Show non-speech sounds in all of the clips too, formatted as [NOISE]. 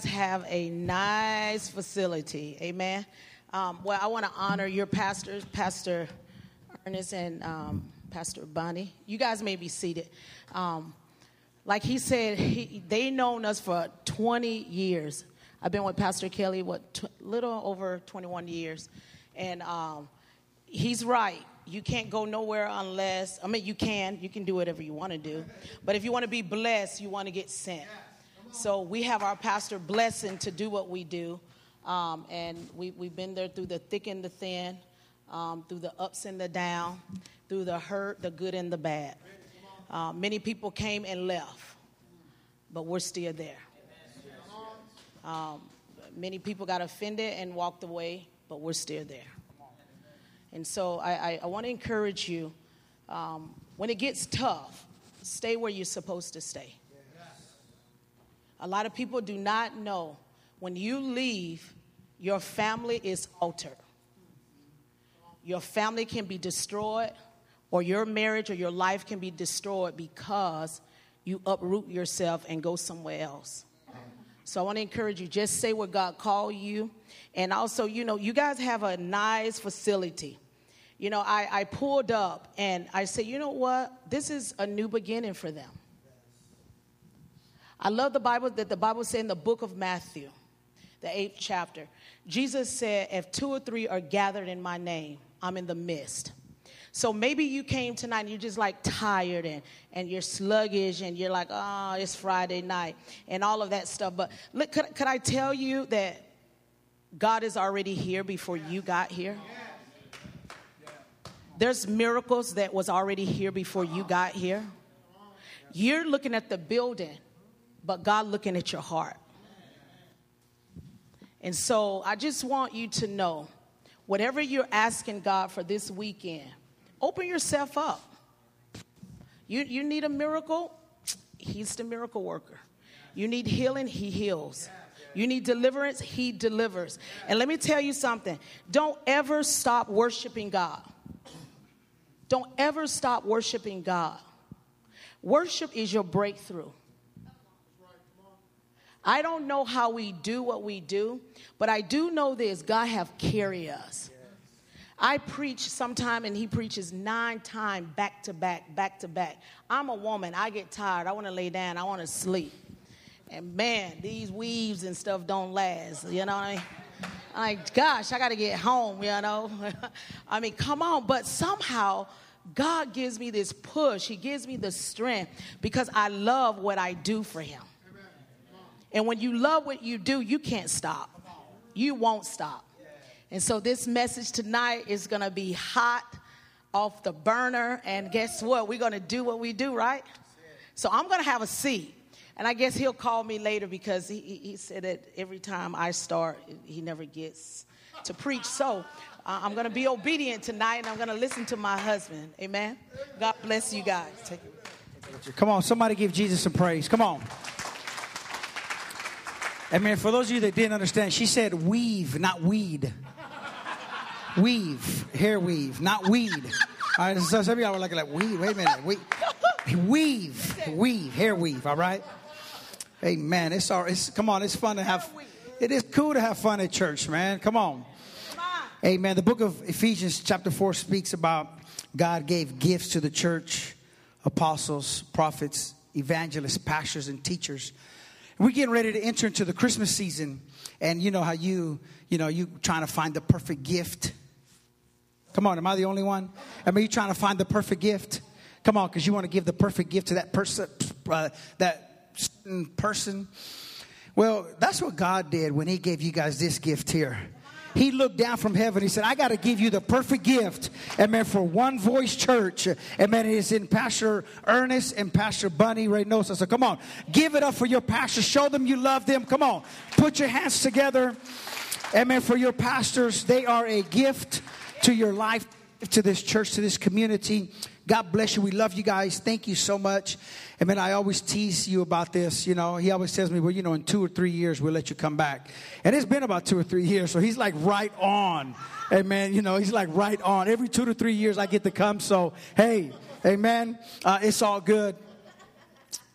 guys have a nice facility. Amen. Um, well, I want to honor your pastors, Pastor Ernest and um, Pastor Bonnie. You guys may be seated. Um, like he said, he, they known us for 20 years. I've been with Pastor Kelly, what, tw- little over 21 years. And um, he's right. You can't go nowhere unless, I mean, you can, you can do whatever you want to do. But if you want to be blessed, you want to get sent. So we have our pastor blessing to do what we do. Um, and we, we've been there through the thick and the thin, um, through the ups and the down, through the hurt, the good and the bad. Uh, many people came and left, but we're still there. Um, many people got offended and walked away, but we're still there. And so I, I, I want to encourage you um, when it gets tough, stay where you're supposed to stay. A lot of people do not know when you leave, your family is altered. Your family can be destroyed, or your marriage or your life can be destroyed because you uproot yourself and go somewhere else. So I want to encourage you just say what God called you. And also, you know, you guys have a nice facility. You know, I, I pulled up and I said, you know what? This is a new beginning for them. I love the Bible that the Bible said in the book of Matthew, the eighth chapter. Jesus said, If two or three are gathered in my name, I'm in the midst. So maybe you came tonight and you're just like tired and, and you're sluggish and you're like, oh, it's Friday night and all of that stuff. But look, could, could I tell you that God is already here before you got here? There's miracles that was already here before you got here. You're looking at the building, but God looking at your heart. And so I just want you to know whatever you're asking God for this weekend, open yourself up. You, you need a miracle, He's the miracle worker. You need healing, He heals. You need deliverance, He delivers. And let me tell you something don't ever stop worshiping God. Don't ever stop worshiping God. Worship is your breakthrough. I don't know how we do what we do, but I do know this God have carried us. I preach sometime and he preaches nine times back to back, back to back. I'm a woman. I get tired. I want to lay down. I want to sleep. And man, these weaves and stuff don't last. You know what I mean? Like, gosh, I got to get home, you know? [LAUGHS] I mean, come on. But somehow, God gives me this push. He gives me the strength because I love what I do for Him. And when you love what you do, you can't stop. You won't stop. And so this message tonight is going to be hot off the burner. And guess what? We're going to do what we do, right? So I'm going to have a seat. And I guess he'll call me later because he, he said that every time I start, he never gets to preach. So uh, I'm going to be obedient tonight and I'm going to listen to my husband. Amen. God bless you guys. Come on, somebody give Jesus some praise. Come on. And man, for those of you that didn't understand, she said weave, not weed. Weave, hair weave, not weed. All right, so some of y'all were like, weave. Wait a minute, weave, weave, weave, hair weave. All right. Amen. It's all. It's come on. It's fun to have. It is cool to have fun at church, man. Come on. Amen. The book of Ephesians, chapter four, speaks about God gave gifts to the church, apostles, prophets, evangelists, pastors, and teachers. We're getting ready to enter into the Christmas season, and you know how you, you know, you trying to find the perfect gift. Come on, am I the only one? Am I mean, you trying to find the perfect gift? Come on, because you want to give the perfect gift to that person, uh, that person. Well, that's what God did when He gave you guys this gift here. He looked down from heaven. He said, I got to give you the perfect gift. Amen. For One Voice Church. Amen. It is in Pastor Ernest and Pastor Bunny Reynosa. So come on. Give it up for your pastors. Show them you love them. Come on. Put your hands together. Amen. For your pastors, they are a gift to your life, to this church, to this community. God bless you. We love you guys. Thank you so much. And man, I always tease you about this. You know, he always tells me, well, you know, in two or three years, we'll let you come back. And it's been about two or three years. So he's like right on. Amen. You know, he's like right on. Every two to three years, I get to come. So, hey, amen. Uh, it's all good.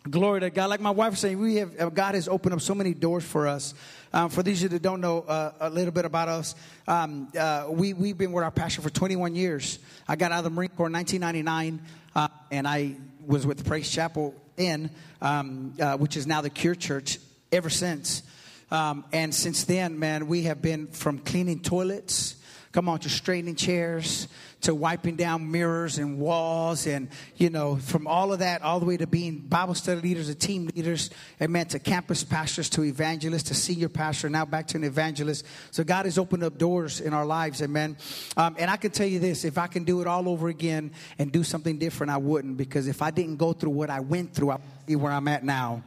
Glory to God. Like my wife was saying, we have uh, God has opened up so many doors for us. Um, for these of you that don't know uh, a little bit about us, um, uh, we we've been with our pastor for 21 years. I got out of the Marine Corps in 1999, uh, and I was with Praise Chapel Inn, um, uh, which is now the Cure Church, ever since. Um, and since then, man, we have been from cleaning toilets come on, to straightening chairs, to wiping down mirrors and walls, and, you know, from all of that, all the way to being Bible study leaders, to team leaders, amen, to campus pastors, to evangelists, to senior pastor, now back to an evangelist. So God has opened up doors in our lives, amen. Um, and I can tell you this if I can do it all over again and do something different, I wouldn't, because if I didn't go through what I went through, I'd be where I'm at now.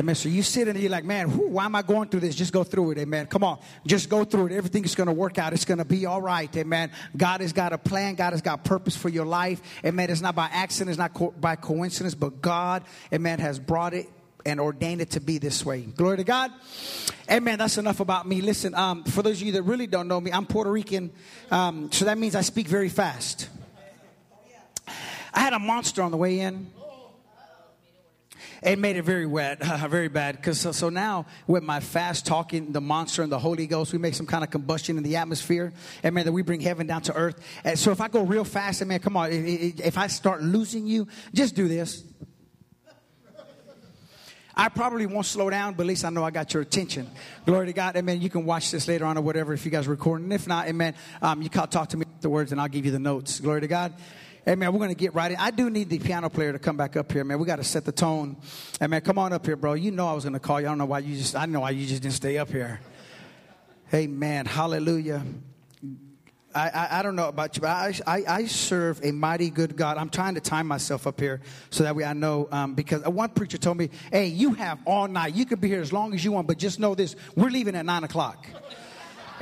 Amen. So you sit and you're like, man, whew, why am I going through this? Just go through it. Amen. Come on. Just go through it. Everything is going to work out. It's going to be all right. Amen. God has got a plan. God has got purpose for your life. Amen. It's not by accident. It's not co- by coincidence, but God, amen, has brought it and ordained it to be this way. Glory to God. Amen. That's enough about me. Listen, um, for those of you that really don't know me, I'm Puerto Rican. Um, so that means I speak very fast. I had a monster on the way in it made it very wet, [LAUGHS] uh, very bad. Because so, so, now with my fast talking, the monster and the Holy Ghost, we make some kind of combustion in the atmosphere. And man, that we bring heaven down to earth. And so if I go real fast, and man, come on, if I start losing you, just do this. I probably won't slow down, but at least I know I got your attention. Glory to God. Amen. You can watch this later on or whatever if you guys are recording. If not, amen, um, you can talk to me afterwards and I'll give you the notes. Glory to God. Hey, man, we're going to get right in. I do need the piano player to come back up here, man. We got to set the tone. Hey, man, come on up here, bro. You know I was going to call you. I don't know why you just, I know why you just didn't stay up here. Hey, man, hallelujah. I, I, I, don't know about you, but I, I, I, serve a mighty good God. I'm trying to time myself up here so that way I know. Um, because one preacher told me, hey, you have all night. You could be here as long as you want, but just know this we're leaving at 9 o'clock.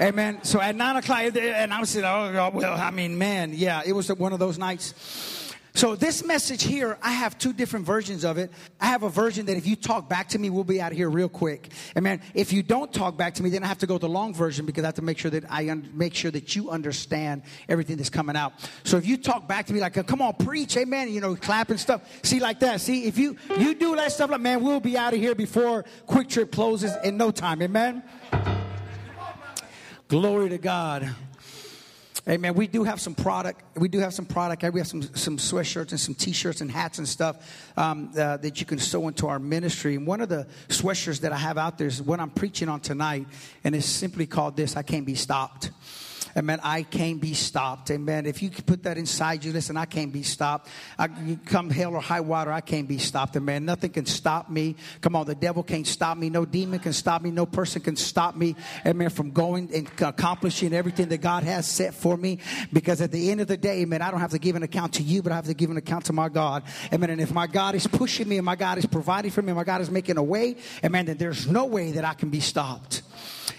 Amen. So at nine o'clock, and I was saying, oh, well, I mean, man, yeah, it was one of those nights. So this message here, I have two different versions of it. I have a version that if you talk back to me, we'll be out of here real quick. And man, if you don't talk back to me, then I have to go the long version because I have to make sure that I un- make sure that you understand everything that's coming out. So if you talk back to me like, "Come on, preach, amen," you know, clap and stuff. See like that. See if you you do that stuff like, man, we'll be out of here before QuikTrip closes in no time. Amen. Glory to God. Amen. We do have some product. We do have some product. We have some some sweatshirts and some t-shirts and hats and stuff um, uh, that you can sew into our ministry. And one of the sweatshirts that I have out there is what I'm preaching on tonight, and it's simply called this: "I can't be stopped." Amen. I can't be stopped. Amen. If you put that inside you, listen, I can't be stopped. I, come hell or high water, I can't be stopped. Amen. Nothing can stop me. Come on, the devil can't stop me. No demon can stop me. No person can stop me. Amen. From going and accomplishing everything that God has set for me. Because at the end of the day, amen, I don't have to give an account to you, but I have to give an account to my God. Amen. And if my God is pushing me and my God is providing for me and my God is making a way, amen, then there's no way that I can be stopped.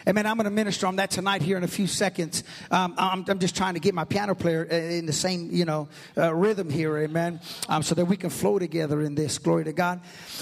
Amen. I'm going to minister on that tonight here in a few seconds. Um, I'm, I'm, just trying to get my piano player uh, in the same, you know, uh, rhythm here. Amen. Um, so that we can flow together in this. Glory to God.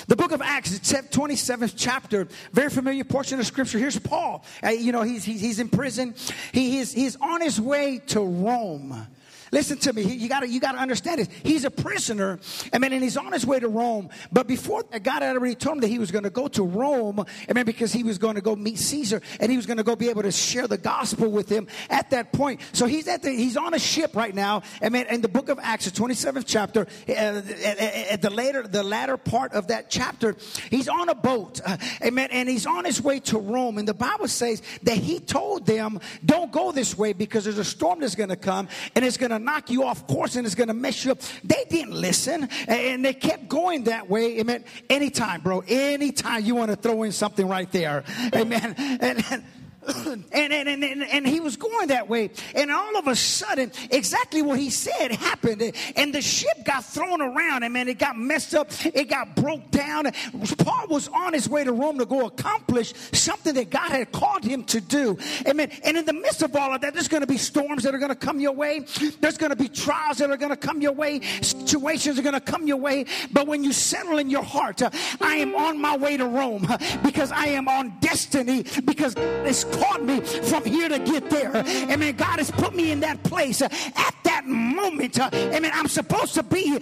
The book of Acts, it's 27th chapter. Very familiar portion of scripture. Here's Paul. Uh, you know, he's, he's, he's in prison. He, he's, he's on his way to Rome. Listen to me. You got to you got to understand this. He's a prisoner, I mean, and he's on his way to Rome. But before that, God had already told him that he was going to go to Rome, I mean, because he was going to go meet Caesar, and he was going to go be able to share the gospel with him at that point. So he's at the he's on a ship right now. I mean, in the book of Acts, the twenty seventh chapter, uh, at, the later the latter part of that chapter, he's on a boat, uh, amen, and he's on his way to Rome. And the Bible says that he told them, "Don't go this way because there's a storm that's going to come, and it's going to to knock you off course and it's going to mess you up. They didn't listen and they kept going that way. Amen. Anytime, bro. Anytime you want to throw in something right there. Amen. And, and [CLEARS THROAT] and, and, and, and, he was going that way. And all of a sudden, exactly what he said happened. And the ship got thrown around. And man, it got messed up. It got broke down. Paul was on his way to Rome to go accomplish something that God had called him to do. Amen. And in the midst of all of that, there's going to be storms that are going to come your way. There's going to be trials that are going to come your way. Situations are going to come your way. But when you settle in your heart, uh, I am on my way to Rome uh, because I am on destiny because it's caught me from here to get there. Amen. God has put me in that place at that moment. Amen. I'm supposed to be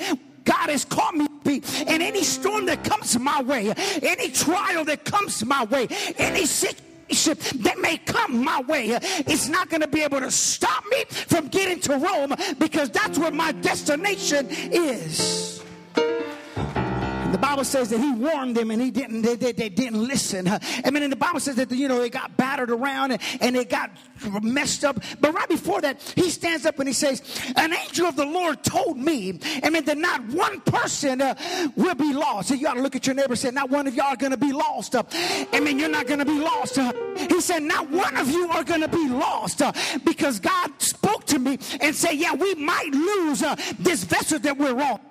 God has called me to be. And any storm that comes my way, any trial that comes my way, any situation that may come my way, it's not going to be able to stop me from getting to Rome because that's where my destination is. The Bible says that he warned them and he didn't, they, they, they didn't listen. I mean, and the Bible says that, you know, they got battered around and, and they got messed up. But right before that, he stands up and he says, an angel of the Lord told me, I mean, that not one person uh, will be lost. So you ought to look at your neighbor and say, not one of y'all are going to be lost. Uh, I mean, you're not going to be lost. Uh, he said, not one of you are going to be lost uh, because God spoke to me and said, yeah, we might lose uh, this vessel that we're on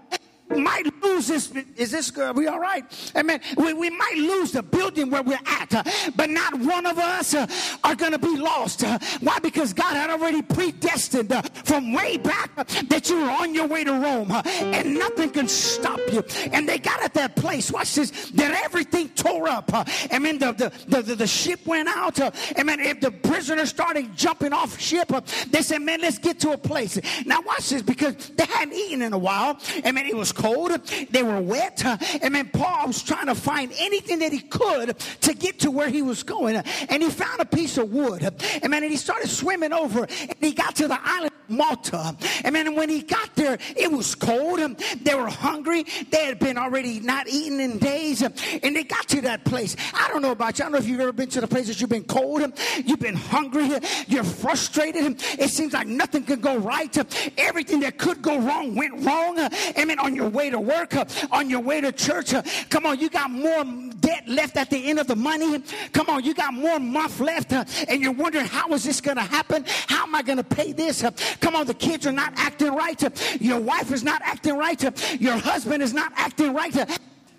might lose this. Is this girl? We all right? Amen. We, we might lose the building where we're at, uh, but not one of us uh, are going to be lost. Uh, why? Because God had already predestined from way back that you were on your way to Rome, and nothing can stop you. And they got at that place. Watch this. That everything tore up. I mean, the the, the, the, the ship went out. I mean, if the prisoners started jumping off ship, they said, "Man, let's get to a place." Now watch this because they hadn't eaten in a while. I mean, it was cold, they were wet. And then Paul was trying to find anything that he could to get to where he was going. And he found a piece of wood. And man, and he started swimming over and he got to the island Malta. And man, when he got there, it was cold. They were hungry. They had been already not eating in days. And they got to that place. I don't know about you. I don't know if you've ever been to the places you've been cold, you've been hungry, you're frustrated. It seems like nothing could go right. Everything that could go wrong went wrong. I mean, on your way to work, uh, on your way to church, uh, come on, you got more debt left at the end of the money. Come on, you got more month left, uh, and you're wondering how is this going to happen? How am I going to pay this? Come on, the kids are not acting right. Your wife is not acting right. Your husband is not acting right.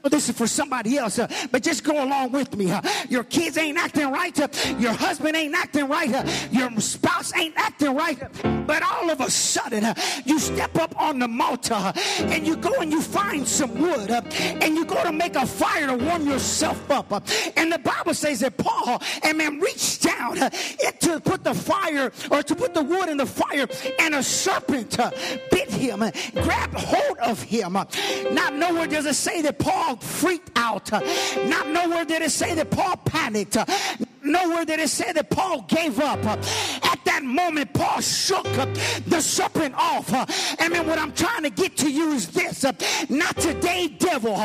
Well, this is for somebody else, uh, but just go along with me. Uh, your kids ain't acting right. Uh, your husband ain't acting right. Uh. Your spouse ain't acting right. Uh. But all of a sudden, uh, you step up on the Malta and you go and you find some wood and you go to make a fire to warm yourself up. and the Bible says that Paul, and man, reached down to put the fire or to put the wood in the fire, and a serpent bit him, grabbed hold of him. Not nowhere does it say that Paul freaked out. Not nowhere did it say that Paul panicked. Nowhere did it say that Paul gave up. At that moment, Paul shook the serpent off. I mean, what I'm trying to get to you is this. Not today, devil.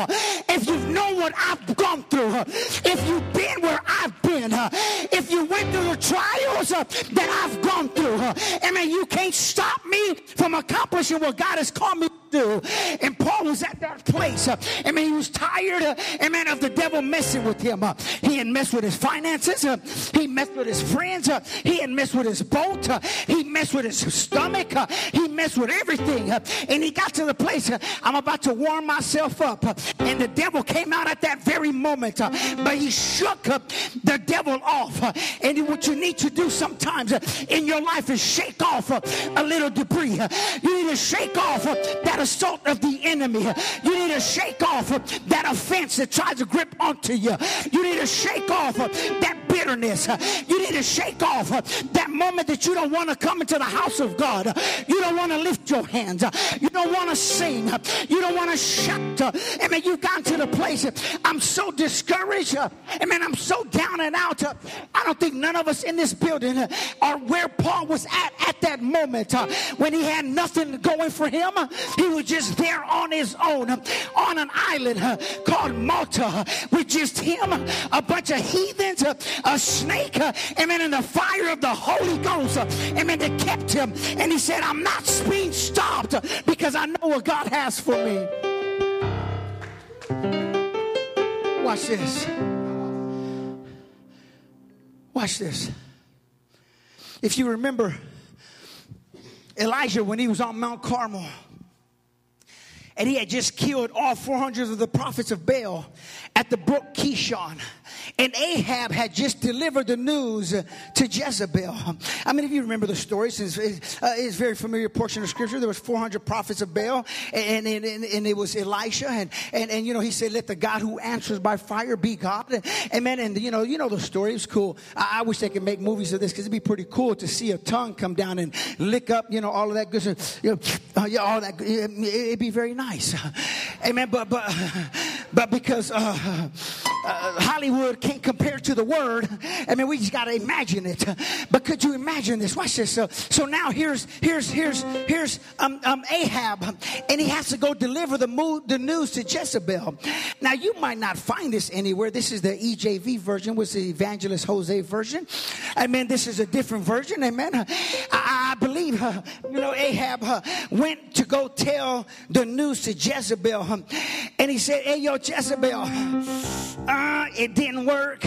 If you've known what I've gone through, if you've been where I've been, if you went through the trials that I've gone through, I mean, you can't stop me from accomplishing what God has called me to do. And Paul was at that place. I mean, he was tired, amen, of the devil messing with him. He had messed with his finances. He messed with his friends. He had messed with his boat. He messed with his stomach. He messed with everything. And he got to the place, uh, I'm about to warm myself up. And the devil came out at that very moment. Uh, but he shook uh, the devil off. And what you need to do sometimes in your life is shake off a little debris. You need to shake off that assault of the enemy. You need to shake off that offense that tries to grip onto you. You need to shake off that bitterness. You need to shake off that moment that you don't want to come into the house of God. You don't want to lift your hands. You don't want to sing. You don't want to shout. I mean, you've gotten to the place. I'm so discouraged. I mean, I'm so down and out. I don't think none of us in this building are where Paul was at at that moment when he had nothing going for him. He was just there on his own on an island called Malta with just him, a bunch of heathens, a snake, uh, amen, in the fire of the Holy Ghost, amen, that kept him. And he said, I'm not being stopped because I know what God has for me. Watch this. Watch this. If you remember Elijah when he was on Mount Carmel, and he had just killed all 400 of the prophets of Baal at the brook Kishon. And Ahab had just delivered the news to Jezebel. I mean, if you remember the story, it's, uh, it's a very familiar portion of scripture. There was 400 prophets of Baal, and, and, and, and, it was Elisha. And, and, and, you know, he said, let the God who answers by fire be God. Amen. And, you know, you know the story. It's cool. I, I wish they could make movies of this because it'd be pretty cool to see a tongue come down and lick up, you know, all of that good stuff. You know, uh, all that. It'd be very nice. Amen. But, but, but because uh, uh, Hollywood can't compare to the word, I mean, we just got to imagine it. But could you imagine this? Watch this. So, so now here's here's here's here's um, um, Ahab, and he has to go deliver the mood, the news to Jezebel. Now you might not find this anywhere. This is the EJV version, was the Evangelist Jose version. Amen. This is a different version. Amen. I, I believe, uh, you know, Ahab uh, went to go tell the news to Jezebel, and he said, "Hey, yo, Jezebel, uh, it didn't work."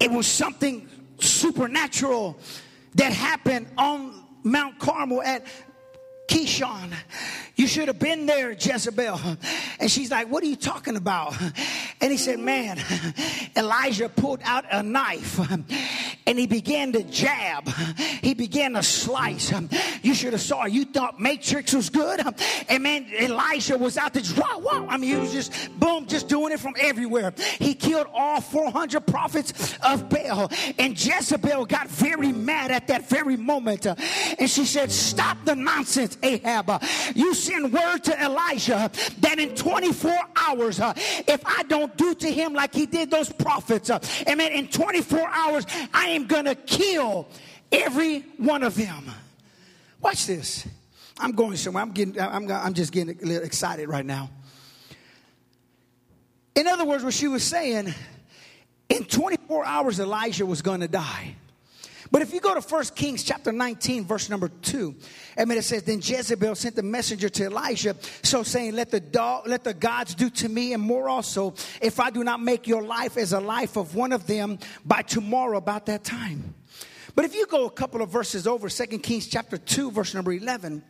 It was something supernatural that happened on Mount Carmel at Kishon. You should have been there, Jezebel. And she's like, What are you talking about? And he said, Man, Elijah pulled out a knife and he began to jab. He began to slice. You should have saw. You thought Matrix was good. And man, Elijah was out there whoa, whoa. I mean, he was just, boom, just doing it from everywhere. He killed all 400 prophets of Baal. And Jezebel got very mad at that very moment. And she said, Stop the nonsense, Ahab. You send word to Elijah that in 24 hours, uh, if I don't do to him like he did those prophets, uh, amen, in 24 hours, I am going to kill every one of them. Watch this. I'm going somewhere. I'm getting. I'm. I'm just getting a little excited right now. In other words, what she was saying, in 24 hours, Elijah was going to die. But if you go to 1 Kings chapter 19, verse number 2, I mean, it says, Then Jezebel sent the messenger to Elijah, so saying, Let the, dog, let the gods do to me and more also, if I do not make your life as a life of one of them by tomorrow about that time. But if you go a couple of verses over, 2 Kings chapter 2, verse number 11,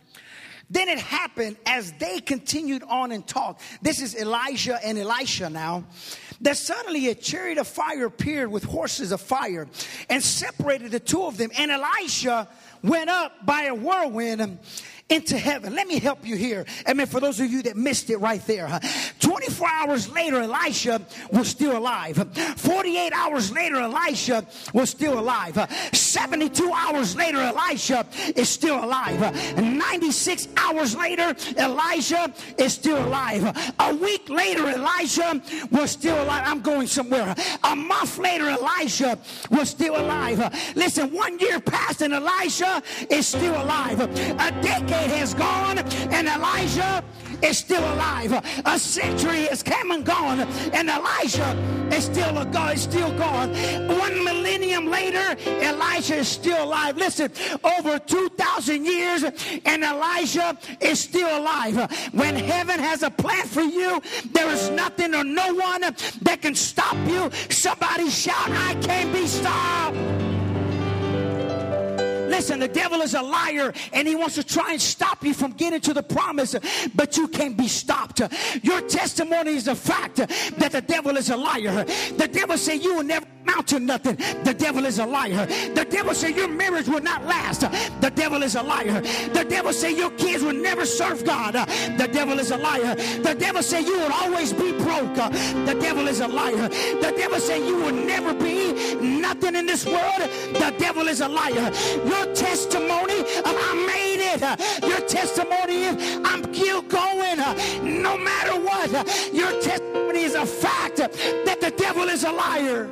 then it happened as they continued on and talked. This is Elijah and Elisha now that suddenly a chariot of fire appeared with horses of fire and separated the two of them. And Elisha went up by a whirlwind into heaven. Let me help you here. I mean, for those of you that missed it right there, 24 hours later, Elisha was still alive. 48 hours later, Elisha was still alive. 72 hours later, Elisha is still alive. 96 hours later, Elijah is still alive. A week later, Elijah was still alive. I'm going somewhere. A month later, Elijah was still alive. Listen, one year passed and Elisha is still alive. A decade has gone and Elijah is still alive. A century has come and gone, and Elijah is still a God, is still gone. One millennium later, Elijah is still alive. Listen, over 2,000 years, and Elijah is still alive. When heaven has a plan for you, there is nothing or no one that can stop you. Somebody shout, I can't be stopped. Listen, the devil is a liar and he wants to try and stop you from getting to the promise, but you can't be stopped. Your testimony is the fact that the devil is a liar. The devil say you will never amount to nothing. The devil is a liar. The devil say your marriage will not last. The devil is a liar. The devil say your kids will never serve God. The devil is a liar. The devil say you will always be broke. The devil is a liar. The devil say you will never be nothing in this world. The devil is a liar. Your testimony of I made it. Your testimony is I'm still going no matter what. Your testimony is a fact that the devil is a liar.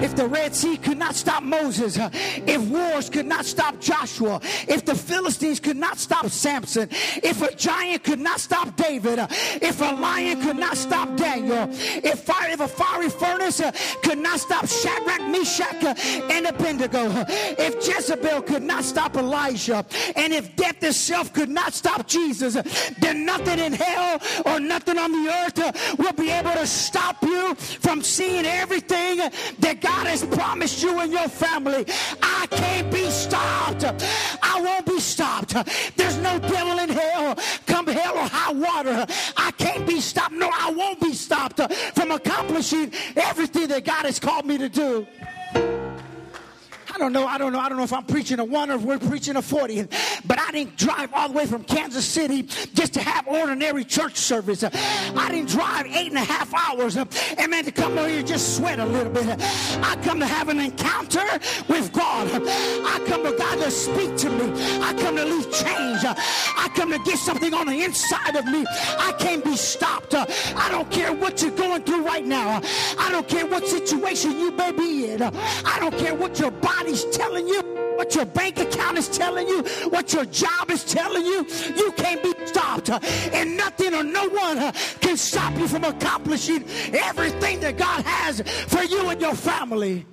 If the Red Sea could not stop Moses, if wars could not stop Joshua, if the Philistines could not stop Samson, if a giant could not stop David, if a lion could not stop Daniel, if, fire, if a fiery furnace could not stop Shadrach, Meshach, and Abednego, if Jezebel could not stop Elijah, and if death itself could not stop Jesus, then nothing in hell or nothing on the earth will be able to stop you from seeing everything that God God has promised you and your family. I can't be stopped. I won't be stopped. There's no devil in hell. Come hell or high water, I can't be stopped. No, I won't be stopped from accomplishing everything that God has called me to do. I don't know, I don't know, I don't know if I'm preaching a one or if we're preaching a 40, but I didn't drive all the way from Kansas City just to have ordinary church service. I didn't drive eight and a half hours and man to come over here just sweat a little bit. I come to have an encounter with God. I come to God to speak to me. I come to leave change. I come to get something on the inside of me. I can't be stopped. I don't care what you're going through right now. I don't care what situation you may be in. I don't care what your body body's telling you, what your bank account is telling you, what your job is telling you, you can't be stopped. And nothing or no one can stop you from accomplishing everything that God has for you and your family.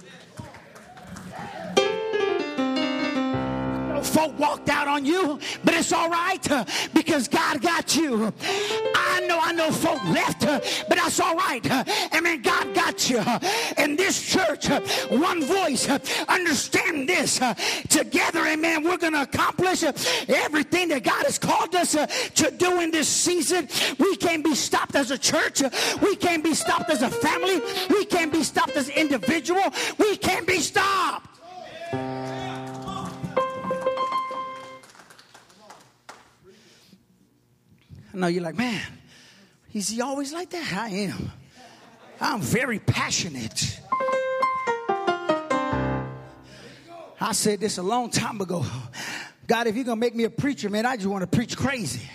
Folk walked out on you, but it's all right uh, because God got you. I know, I know folk left, uh, but that's all right. Uh, mean, God got you. In this church, one voice, understand this. Together, amen, we're going to accomplish everything that God has called us to do in this season. We can't be stopped as a church. We can't be stopped as a family. We can't be stopped as individual. We can't be stopped. Know you're like, man, is he always like that? I am. I'm very passionate. I said this a long time ago. God, if you're going to make me a preacher, man, I just want to preach crazy.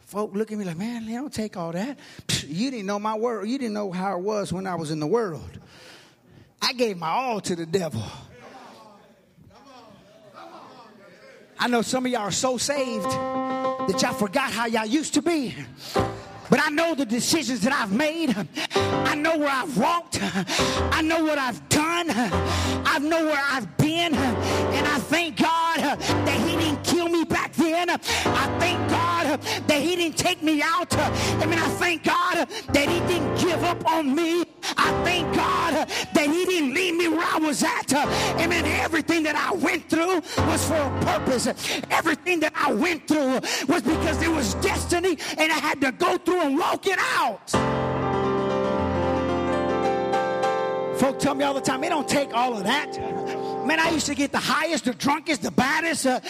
Folk look at me like, man, they don't take all that. You didn't know my world. You didn't know how it was when I was in the world. I gave my all to the devil. I know some of y'all are so saved that y'all forgot how y'all used to be. But I know the decisions that I've made. I know where I've walked. I know what I've done. I know where I've been. And I thank God that He didn't kill me back then. I thank God that He didn't take me out. I mean, I thank God that He didn't give up on me. I thank God that He didn't leave me where I was at. Amen. Everything that I went through was for a purpose. Everything that I went through was because there was destiny and I had to go through and walk it out. Folk tell me all the time, it don't take all of that. Man, I used to get the highest, the drunkest, the baddest. Uh,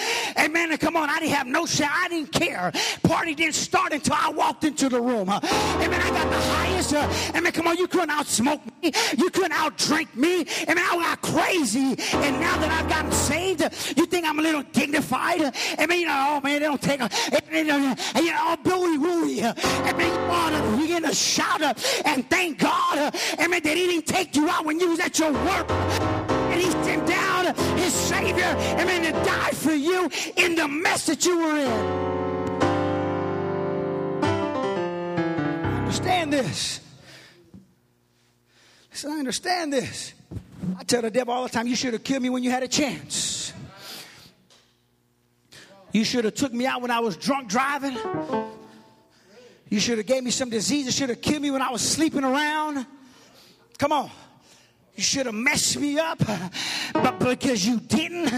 man, come on, I didn't have no shit. I didn't care. Party didn't start until I walked into the room. Uh, man, I got the highest. Uh, man, come on, you couldn't outsmoke me. You couldn't outdrink me. And man, I got crazy. And now that I've gotten saved, you think I'm a little dignified? And man, you know, oh man, they don't take a, and, you know, all billy wooly. And man, you want to begin to shout and thank God. And man, that he didn't take you out when you was at your work And then to die for you in the mess that you were in. understand this. Listen, I understand this. I tell the devil all the time, you should have killed me when you had a chance. You should have took me out when I was drunk driving. You should have gave me some disease. You should have killed me when I was sleeping around. Come on. You should have messed me up, but because you didn't,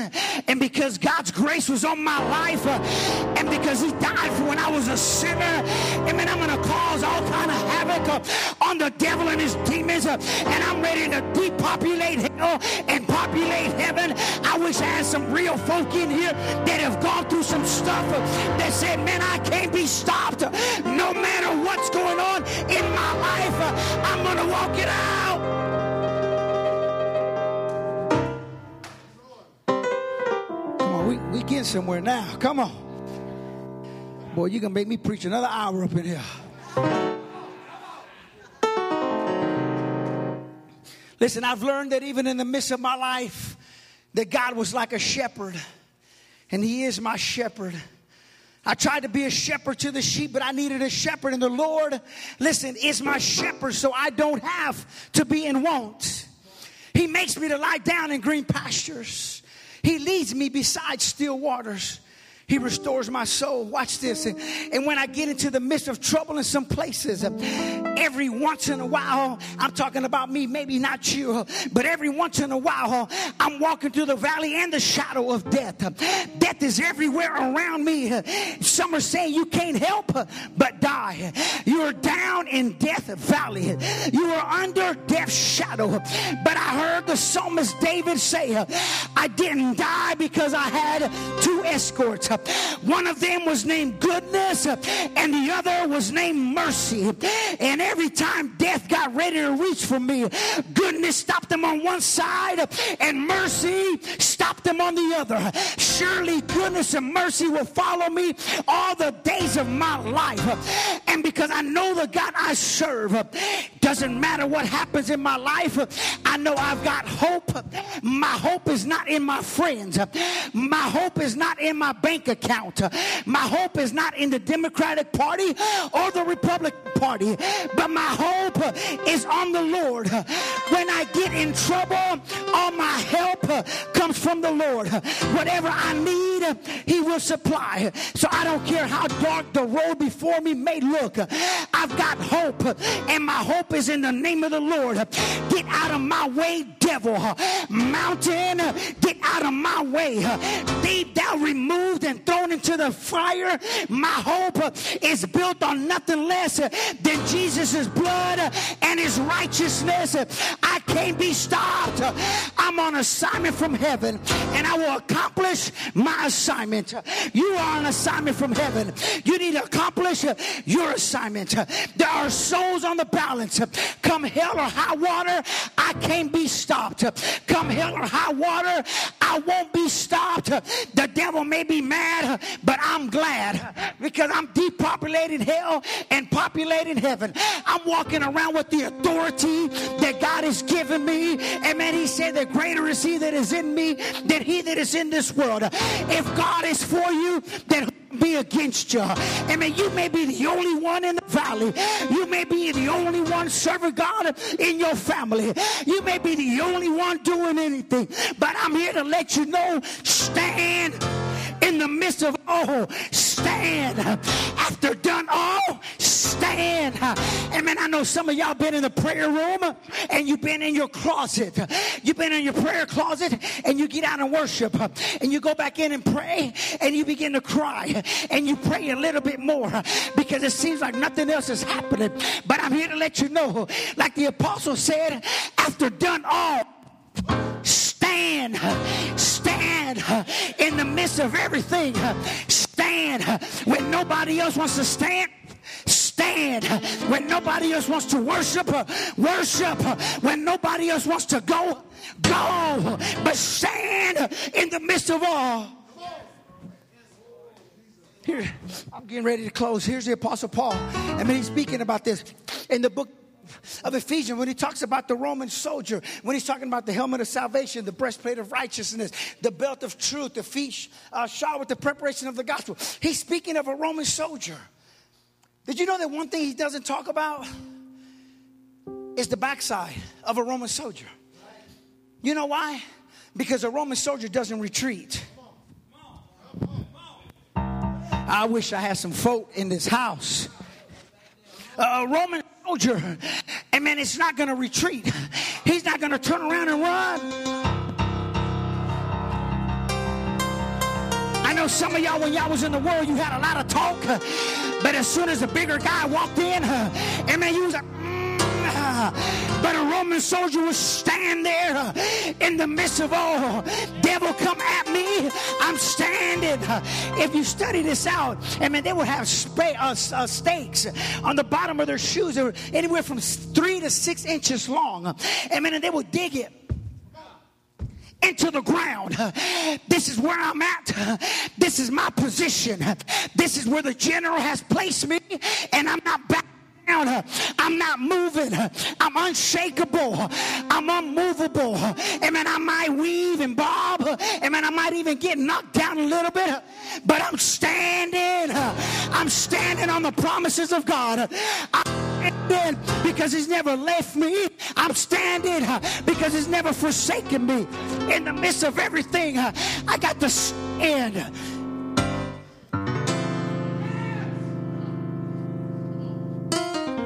and because God's grace was on my life, and because He died for when I was a sinner, and then I'm going to cause all kind of havoc on the devil and his demons, and I'm ready to depopulate hell and populate heaven. I wish I had some real folk in here that have gone through some stuff that said, man, I can't be stopped. No matter what's going on in my life, I'm going to walk it out. We somewhere now. Come on. Boy, you're going to make me preach another hour up in here. Listen, I've learned that even in the midst of my life, that God was like a shepherd, and He is my shepherd. I tried to be a shepherd to the sheep, but I needed a shepherd, and the Lord, listen, is my shepherd, so I don't have to be in want. He makes me to lie down in green pastures. He leads me beside still waters. He restores my soul. Watch this. And, and, when I get into the midst of trouble in some places, every once in a while, I'm talking about me, maybe not you, but every once in a while, I'm walking through the valley and the shadow of death. Death is everywhere around me. Some are saying you can't help but die. You are down in death valley. You are under death's shadow. But I heard the psalmist David say, I didn't die because I had two escorts. One of them was named goodness, and the other was named mercy. And every time death got ready to reach for me, goodness stopped them on one side, and mercy stopped them on the other. Surely goodness and mercy will follow me all the days of my life. And because I know the God I serve, doesn't matter what happens in my life, I know I've got hope. My hope is not in my friends, my hope is not in my bank account. My hope is not in the Democratic Party or the Republican Party, but my hope is on the Lord. When I get in trouble, all my help comes from the Lord. Whatever I need, He will supply. So I don't care how dark the road before me may look. I've got hope, and my hope is in the name of the Lord. Get out of my way, devil. Mountain, get out of my way. Be thou removed and thrown into the fire. My hope uh, is built on nothing less uh, than Jesus' blood uh, and his righteousness. I can't be stopped. I'm on assignment from heaven and I will accomplish my assignment. You are on assignment from heaven. You need to accomplish your assignment. There are souls on the balance. Come hell or high water, I can't be stopped. Come hell or high water, I won't be stopped. The devil may be mad, but I'm glad because I'm depopulating hell and populating heaven. I'm walking around with the authority that God has given me. Amen. He said that greater is he that is in me than he that is in this world. If God is for you, then be against you. Amen. You may be the only one in the valley. You may be the only one serving God in your family. You may be the only one doing anything. But I'm here to let you know stand in the midst of all. Stand. After done all, stand. Amen. I know some of y'all been in the prayer room and you've been in your closet. You've been in your prayer closet and you get out and worship and you go back in and pray and you begin to cry and you pray a little bit more because it seems like nothing else is happening. But I'm here to let you know, like the apostle said, after done all, stand, stand in the midst of everything. Stand when nobody else wants to stand stand when nobody else wants to worship worship when nobody else wants to go go but stand in the midst of all here i'm getting ready to close here's the apostle paul I mean he's speaking about this in the book of Ephesians when he talks about the Roman soldier, when he's talking about the helmet of salvation, the breastplate of righteousness, the belt of truth, the feet uh, shod with the preparation of the gospel. He's speaking of a Roman soldier. Did you know that one thing he doesn't talk about is the backside of a Roman soldier? You know why? Because a Roman soldier doesn't retreat. I wish I had some folk in this house. A Roman soldier, and man, it's not going to retreat. He's not going to turn around and run. Know some of y'all, when y'all was in the world, you had a lot of talk, uh, but as soon as a bigger guy walked in, uh, and man, you was like, mm, uh, but a Roman soldier would stand there in the midst of all. Devil, come at me. I'm standing. If you study this out, I mean, they would have uh, uh, stakes on the bottom of their shoes. They were anywhere from three to six inches long. I mean, and they would dig it into the ground. This is where I'm at. This is my position. This is where the general has placed me, and I'm not back I'm not moving. I'm unshakable. I'm unmovable. Amen. I might weave and bob. Amen. I might even get knocked down a little bit, but I'm standing. I'm standing on the promises of God. I'm standing because He's never left me. I'm standing because He's never forsaken me. In the midst of everything, I got to stand.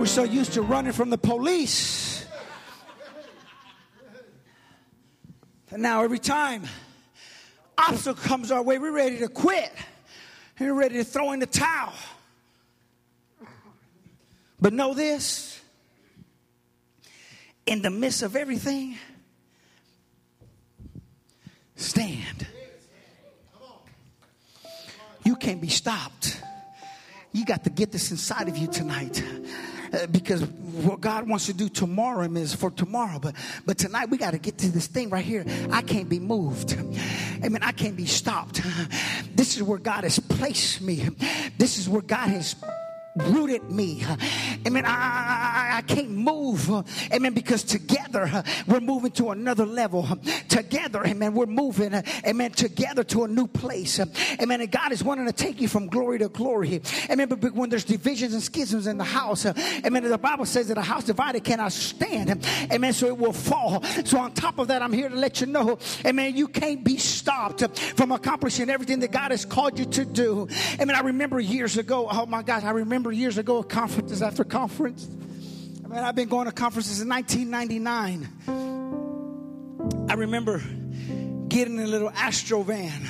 We're so used to running from the police. And now every time obstacle comes our way, we're ready to quit. We're ready to throw in the towel. But know this in the midst of everything, stand. You can't be stopped. You got to get this inside of you tonight. Uh, because what God wants to do tomorrow is for tomorrow. But but tonight we got to get to this thing right here. I can't be moved. Amen. I can't be stopped. This is where God has placed me. This is where God has rooted me. Amen. I, I, I can't move. Amen. Because together we're moving to another level. Together, amen, we're moving, amen, together to a new place. Amen. And God is wanting to take you from glory to glory. Amen. But when there's divisions and schisms in the house, amen, the Bible says that a house divided cannot stand. Amen. So it will fall. So on top of that, I'm here to let you know, amen, you can't be stopped from accomplishing everything that God has called you to do. Amen. I remember years ago, oh my gosh, I remember years ago, conferences after conference. I mean, I've been going to conferences in 1999. I remember getting in a little Astro van.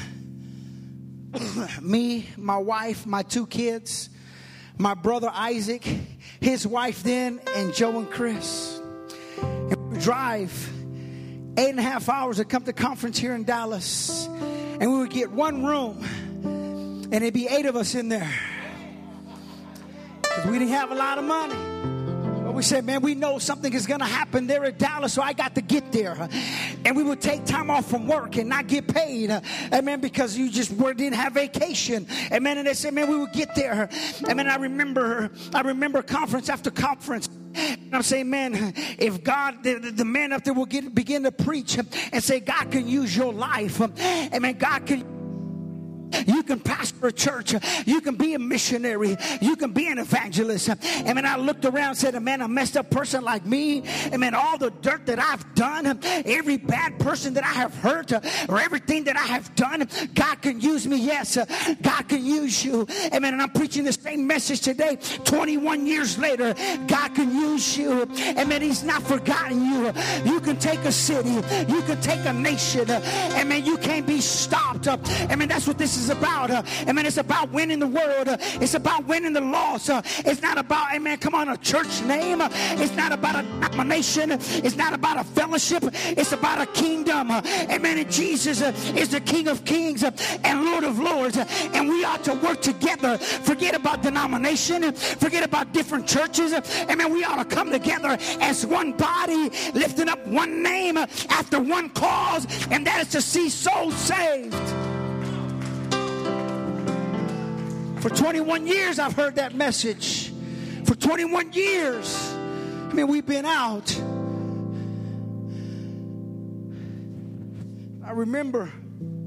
[CLEARS THROAT] Me, my wife, my two kids, my brother Isaac, his wife then, and Joe and Chris. And we drive eight and a half hours to come to conference here in Dallas. And we would get one room, and it'd be eight of us in there because we didn't have a lot of money. But we said, man, we know something is going to happen there in Dallas, so I got to get there. And we would take time off from work and not get paid. Amen. Because you just didn't have vacation. Amen. And they said, man, we would get there. Amen. I remember, I remember conference after conference. And I'm saying, man, if God, the, the man up there will get, begin to preach and say, God can use your life. Amen. God can you can pastor a church. You can be a missionary. You can be an evangelist. And then I looked around and said, man, a messed up person like me, and man, all the dirt that I've done, every bad person that I have hurt, or everything that I have done, God can use me. Yes, God can use you. Amen. And I'm preaching the same message today, 21 years later. God can use you. Amen. He's not forgotten you. You can take a city. You can take a nation. Amen. You can't be stopped. Amen. That's what this is is about. Uh, amen. It's about winning the world. Uh, it's about winning the lost. Uh, it's not about, amen, come on, a church name. It's not about a denomination. It's not about a fellowship. It's about a kingdom. Amen. And Jesus is the King of kings and Lord of lords. and we ought to work together. Forget about denomination. Forget about different churches. Amen. We ought to come together as one body, lifting up one name after one cause, and that is to see souls saved. For 21 years, I've heard that message. For 21 years. I mean, we've been out. I remember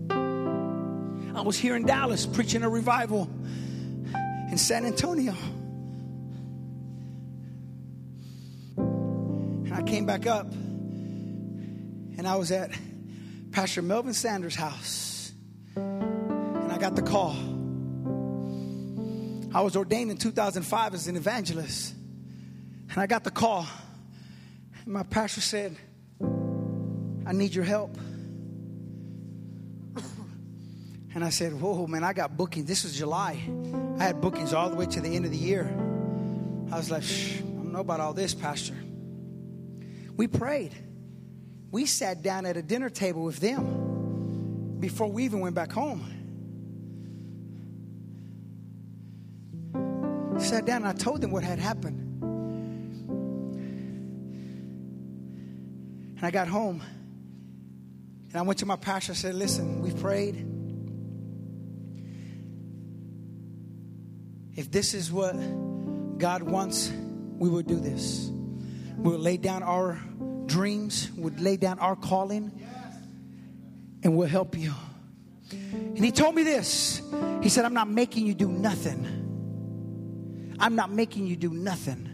I was here in Dallas preaching a revival in San Antonio. And I came back up and I was at Pastor Melvin Sanders' house. And I got the call. I was ordained in 2005 as an evangelist. And I got the call. And my pastor said, I need your help. [COUGHS] And I said, Whoa, man, I got bookings. This was July. I had bookings all the way to the end of the year. I was like, I don't know about all this, Pastor. We prayed. We sat down at a dinner table with them before we even went back home. Sat down and I told them what had happened. And I got home and I went to my pastor. I said, Listen, we've prayed. If this is what God wants, we will do this. We'll lay down our dreams, we'll lay down our calling, and we'll help you. And he told me this He said, I'm not making you do nothing. I'm not making you do nothing.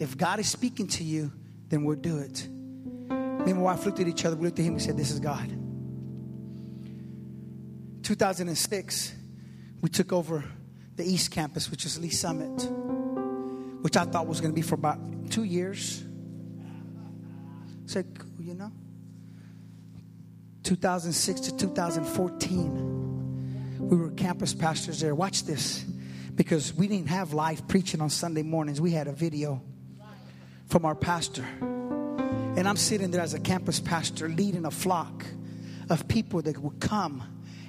If God is speaking to you, then we'll do it. Me and my wife looked at each other, we looked at him, we said, This is God. 2006, we took over the East Campus, which is Lee Summit. which I thought was going to be for about two years. said, you know, 2006 to 2014, we were campus pastors there. Watch this, because we didn't have live preaching on Sunday mornings. We had a video from our pastor. And I'm sitting there as a campus pastor leading a flock of people that would come.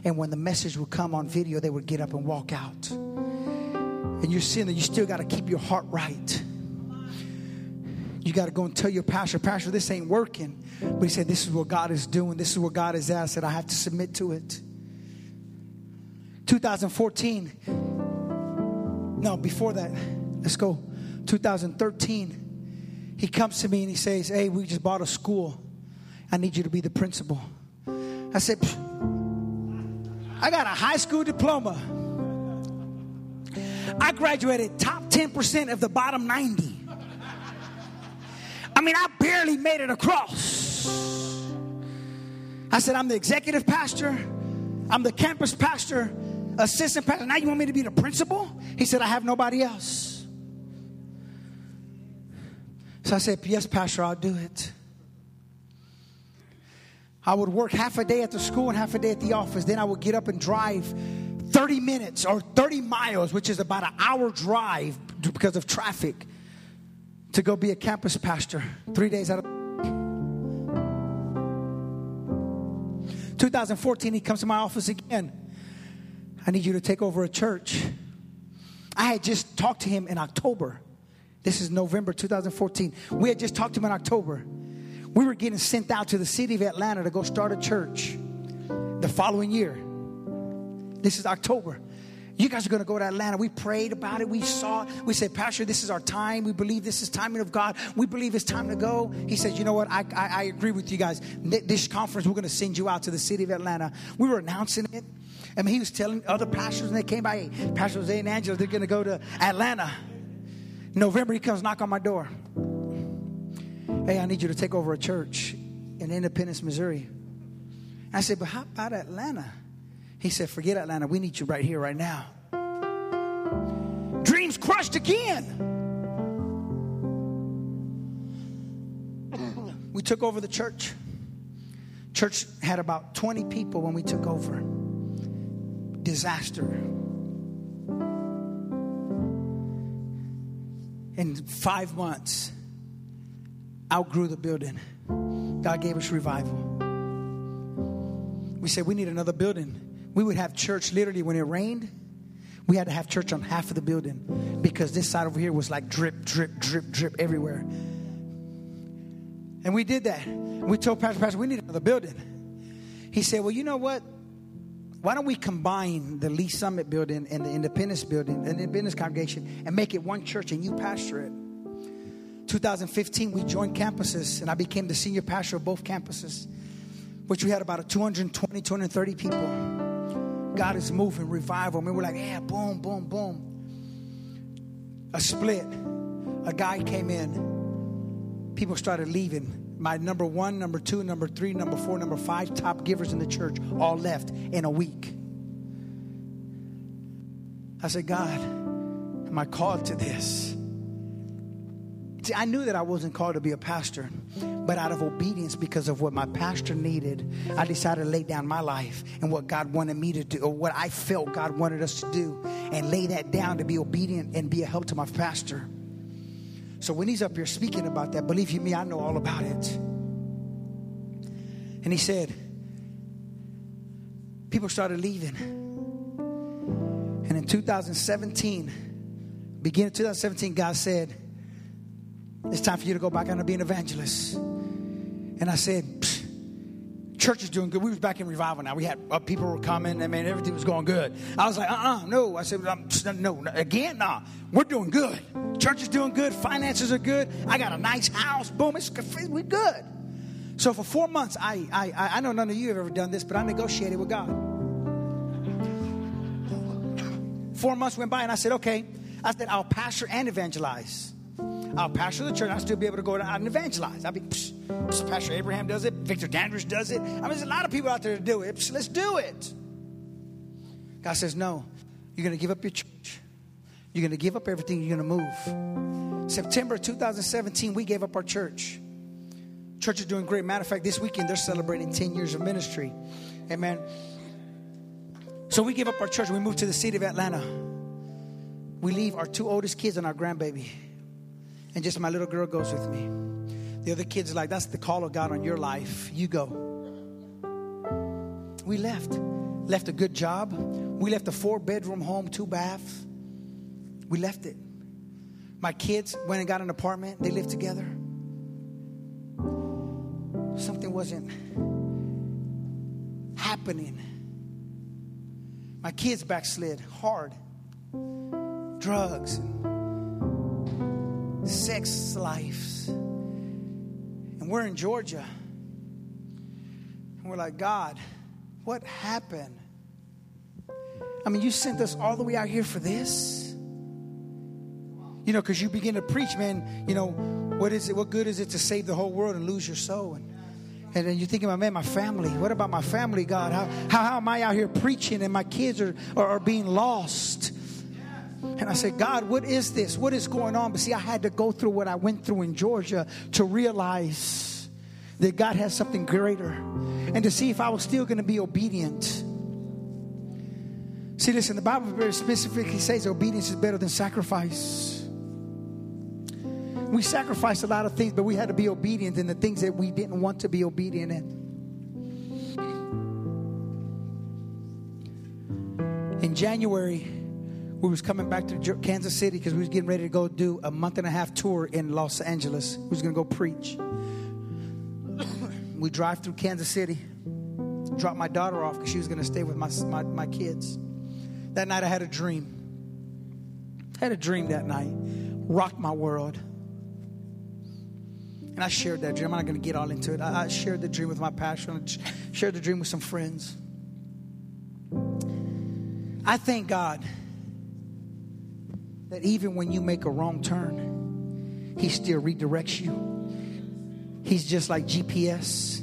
And when the message would come on video, they would get up and walk out. And you're sitting that you still got to keep your heart right. You got to go and tell your pastor, Pastor, this ain't working. But he said, This is what God is doing. This is what God is. That I have to submit to it. 2014. No, before that, let's go. 2013. He comes to me and he says, Hey, we just bought a school. I need you to be the principal. I said, I got a high school diploma. I graduated top 10% of the bottom 90. I mean, I barely made it across. I said, I'm the executive pastor, I'm the campus pastor, assistant pastor. Now you want me to be the principal? He said, I have nobody else. So I said, Yes, Pastor, I'll do it. I would work half a day at the school and half a day at the office. Then I would get up and drive 30 minutes or 30 miles, which is about an hour drive because of traffic, to go be a campus pastor three days out of 2014 he comes to my office again i need you to take over a church i had just talked to him in october this is november 2014 we had just talked to him in october we were getting sent out to the city of atlanta to go start a church the following year this is October. You guys are going to go to Atlanta. We prayed about it. We saw it. We said, Pastor, this is our time. We believe this is timing of God. We believe it's time to go. He said, You know what? I, I, I agree with you guys. This conference, we're going to send you out to the city of Atlanta. We were announcing it. I mean, he was telling other pastors, and they came by, Pastor Jose and Angela, they're going to go to Atlanta. November, he comes knock on my door. Hey, I need you to take over a church in Independence, Missouri. I said, But how about Atlanta? He said, Forget Atlanta. We need you right here, right now. Dreams crushed again. We took over the church. Church had about 20 people when we took over. Disaster. In five months, outgrew the building. God gave us revival. We said, We need another building we would have church literally when it rained. We had to have church on half of the building because this side over here was like drip, drip, drip, drip everywhere. And we did that. We told Pastor, Pastor, we need another building. He said, Well, you know what? Why don't we combine the Lee Summit building and the Independence building, and the Independence congregation, and make it one church and you pastor it? 2015, we joined campuses, and I became the senior pastor of both campuses, which we had about 220, 230 people. God is moving, revival. I mean, we're like, yeah, boom, boom, boom. A split. A guy came in. People started leaving. My number one, number two, number three, number four, number five top givers in the church all left in a week. I said, God, am I called to this? See, I knew that I wasn't called to be a pastor, but out of obedience, because of what my pastor needed, I decided to lay down my life and what God wanted me to do, or what I felt God wanted us to do, and lay that down to be obedient and be a help to my pastor. So when he's up here speaking about that, believe you me, I know all about it. And he said, people started leaving. And in 2017, beginning of 2017, God said, it's time for you to go back on and be an evangelist. And I said, church is doing good. We was back in revival now. We had uh, people were coming. I mean, everything was going good. I was like, uh-uh, no. I said, no, no, again, nah. We're doing good. Church is doing good. Finances are good. I got a nice house. Boom, it's we're good. So for four months, I, I, I know none of you have ever done this, but I negotiated with God. Four months went by, and I said, okay. I said, I'll pastor and evangelize. I'll pastor the church. I'll still be able to go out and evangelize. I'll be, psh, psh, Pastor Abraham does it. Victor Dandridge does it. I mean, there's a lot of people out there to do it. Psh, let's do it. God says, no. You're going to give up your church. You're going to give up everything, you're going to move. September 2017, we gave up our church. Church is doing great. Matter of fact, this weekend they're celebrating 10 years of ministry. Amen. So we give up our church. We move to the city of Atlanta. We leave our two oldest kids and our grandbaby. And just my little girl goes with me. The other kids like, that's the call of God on your life. You go. We left. Left a good job. We left a four bedroom home, two baths. We left it. My kids went and got an apartment. They lived together. Something wasn't happening. My kids backslid hard. Drugs, sex lives. And we're in Georgia. And we're like, God, what happened? I mean, you sent us all the way out here for this? You know, because you begin to preach, man, you know, what is it? What good is it to save the whole world and lose your soul? And, and then you're thinking about, man, my family. What about my family, God? How, how, how am I out here preaching and my kids are, are, are being lost? And I said, God, what is this? What is going on? But see, I had to go through what I went through in Georgia to realize that God has something greater and to see if I was still going to be obedient. See, listen, the Bible very specifically says obedience is better than sacrifice. We sacrificed a lot of things, but we had to be obedient in the things that we didn't want to be obedient in. In January, we was coming back to Kansas City because we was getting ready to go do a month and a half tour in Los Angeles. We was to go preach. we drive through Kansas City, drop my daughter off because she was to stay with my, my, my kids. That night I had a dream. I had a dream that night. Rocked my world. And I shared that dream. I'm not to get all into it. I, I shared the dream with my pastor. I shared the dream with some friends. I thank God that even when you make a wrong turn, He still redirects you. He's just like GPS.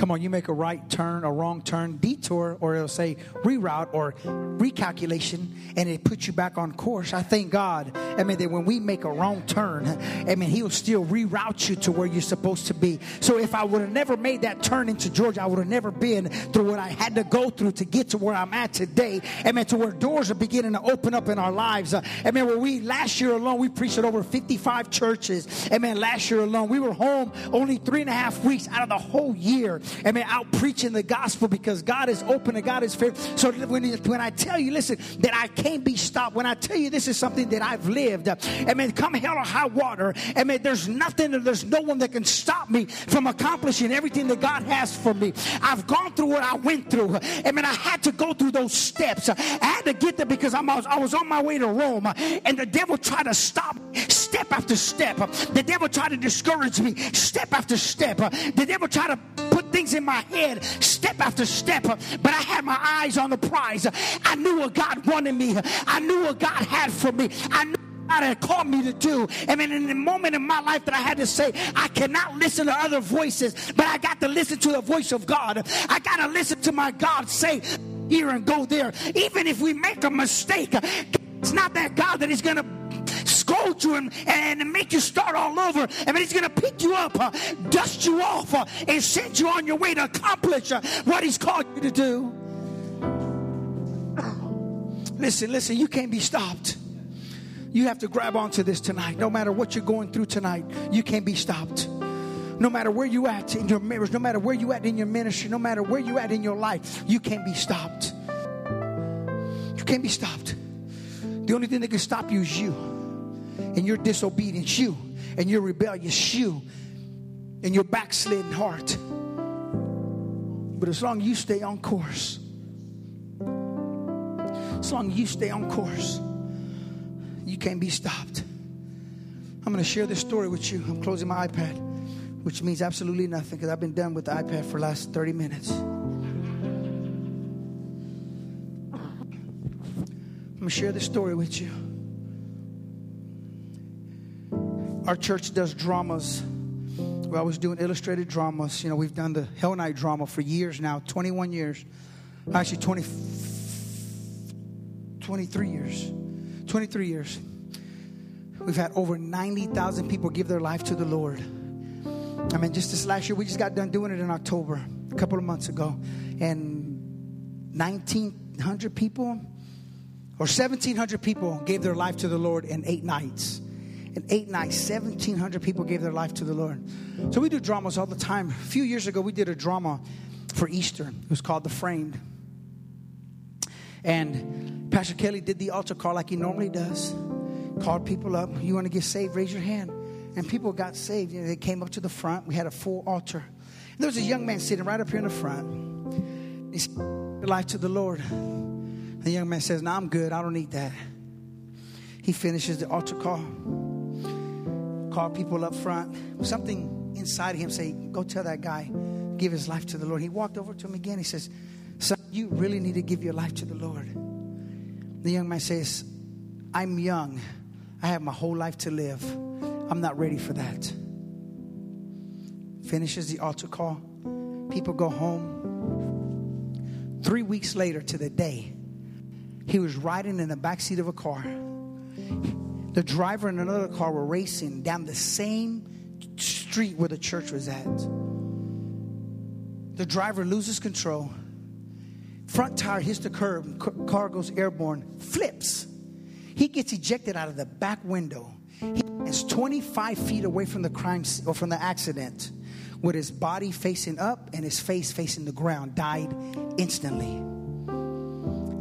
Come on, you make a right turn, a wrong turn, detour, or it'll say reroute or recalculation, and it puts you back on course. I thank God, I mean, that when we make a wrong turn, I mean, He'll still reroute you to where you're supposed to be. So if I would have never made that turn into Georgia, I would have never been through what I had to go through to get to where I'm at today. I mean, to where doors are beginning to open up in our lives. Uh, I mean, where we last year alone, we preached at over 55 churches. I mean, last year alone, we were home only three and a half weeks out of the whole year. I mean, out preaching the gospel because God is open and God is fair. So when, when I tell you, listen, that I can't be stopped, when I tell you this is something that I've lived, uh, I mean, come hell or high water, I mean, there's nothing, there's no one that can stop me from accomplishing everything that God has for me. I've gone through what I went through. I mean, I had to go through those steps. I had to get there because I'm, I was on my way to Rome, uh, and the devil tried to stop step after step. The devil tried to discourage me step after step. The devil tried to put things in my head step after step, but I had my eyes on the prize. I knew what God wanted me. I knew what God had for me. I knew what God had called me to do. And mean, in the moment in my life that I had to say, I cannot listen to other voices, but I got to listen to the voice of God. I got to listen to my God say here and go there. Even if we make a mistake, it's not that God that is going to scold you and, and make you start all over. Mean, he's going to pick you up, uh, dust you off, uh, and send you on your way to accomplish uh, what he's called you to do. [COUGHS] Listen, listen, you can't be stopped. You have to grab onto this tonight. No matter what you're going through tonight, you can't be stopped. No matter where you at in your marriage, no matter where you at in your ministry, no matter where you at in your life, you can't be stopped. You can't be stopped. The only thing that can stop you is you and your disobedience, you and your rebellious, you and your backslidden heart. But as long as you stay on course, as long as you stay on course, you can't be stopped. I'm going to share this story with you. I'm closing my iPad, which means absolutely nothing because I've been done with the iPad for the last 30 minutes. I'm going to share this story with you. Our church does dramas. We're always doing illustrated dramas. You know, we've done the Hell Night drama for years now 21 years. Actually, 20, 23 years. 23 years. We've had over 90,000 people give their life to the Lord. I mean, just this last year, we just got done doing it in October, a couple of months ago. And 1,900 people or 1,700 people gave their life to the Lord in eight nights. In eight nights, 1,700 people gave their life to the Lord. So we do dramas all the time. A few years ago, we did a drama for Easter. It was called The Framed. And Pastor Kelly did the altar call like he normally does. Called people up. You want to get saved? Raise your hand. And people got saved. You know, they came up to the front. We had a full altar. And there was a young man sitting right up here in the front. He said, life to the Lord. The young man says, No, I'm good. I don't need that. He finishes the altar call. Called people up front. Something inside of him say, Go tell that guy, give his life to the Lord. He walked over to him again. He says, Son, you really need to give your life to the Lord. The young man says, I'm young. I have my whole life to live. I'm not ready for that. Finishes the altar call. People go home. Three weeks later to the day, he was riding in the back seat of a car. The driver and another car were racing down the same street where the church was at. The driver loses control. Front tire hits the curb, car goes airborne, flips. He gets ejected out of the back window. He is 25 feet away from the crime or from the accident with his body facing up and his face facing the ground, died instantly.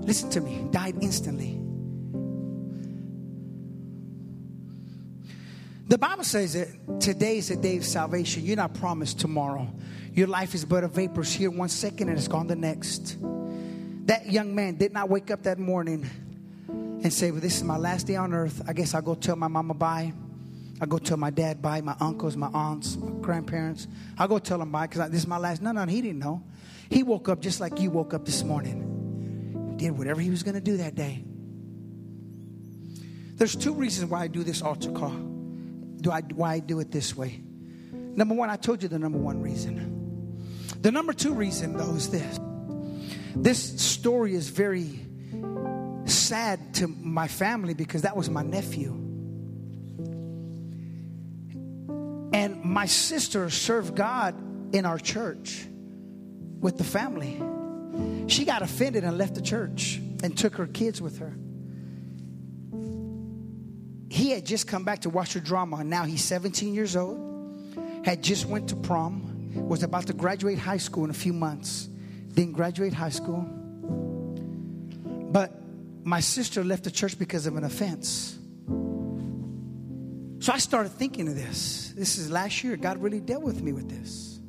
Listen to me, died instantly. The Bible says that today is the day of salvation. You're not promised tomorrow. Your life is but a vapor It's here one second and it's gone the next. That young man did not wake up that morning and say, Well, this is my last day on earth. I guess I'll go tell my mama bye. I'll go tell my dad bye, my uncles, my aunts, my grandparents. I'll go tell them bye because this is my last. No, no, he didn't know. He woke up just like you woke up this morning. Did whatever he was going to do that day. There's two reasons why I do this altar call. Do I why I do it this way? Number one, I told you the number one reason. The number two reason, though, is this. This story is very sad to my family because that was my nephew. And my sister served God in our church with the family. She got offended and left the church and took her kids with her. He had just come back to watch her drama, and now he's 17 years old, had just went to prom, was about to graduate high school in a few months. Didn't graduate high school. But my sister left the church because of an offense. So I started thinking of this. This is last year. God really dealt with me with this.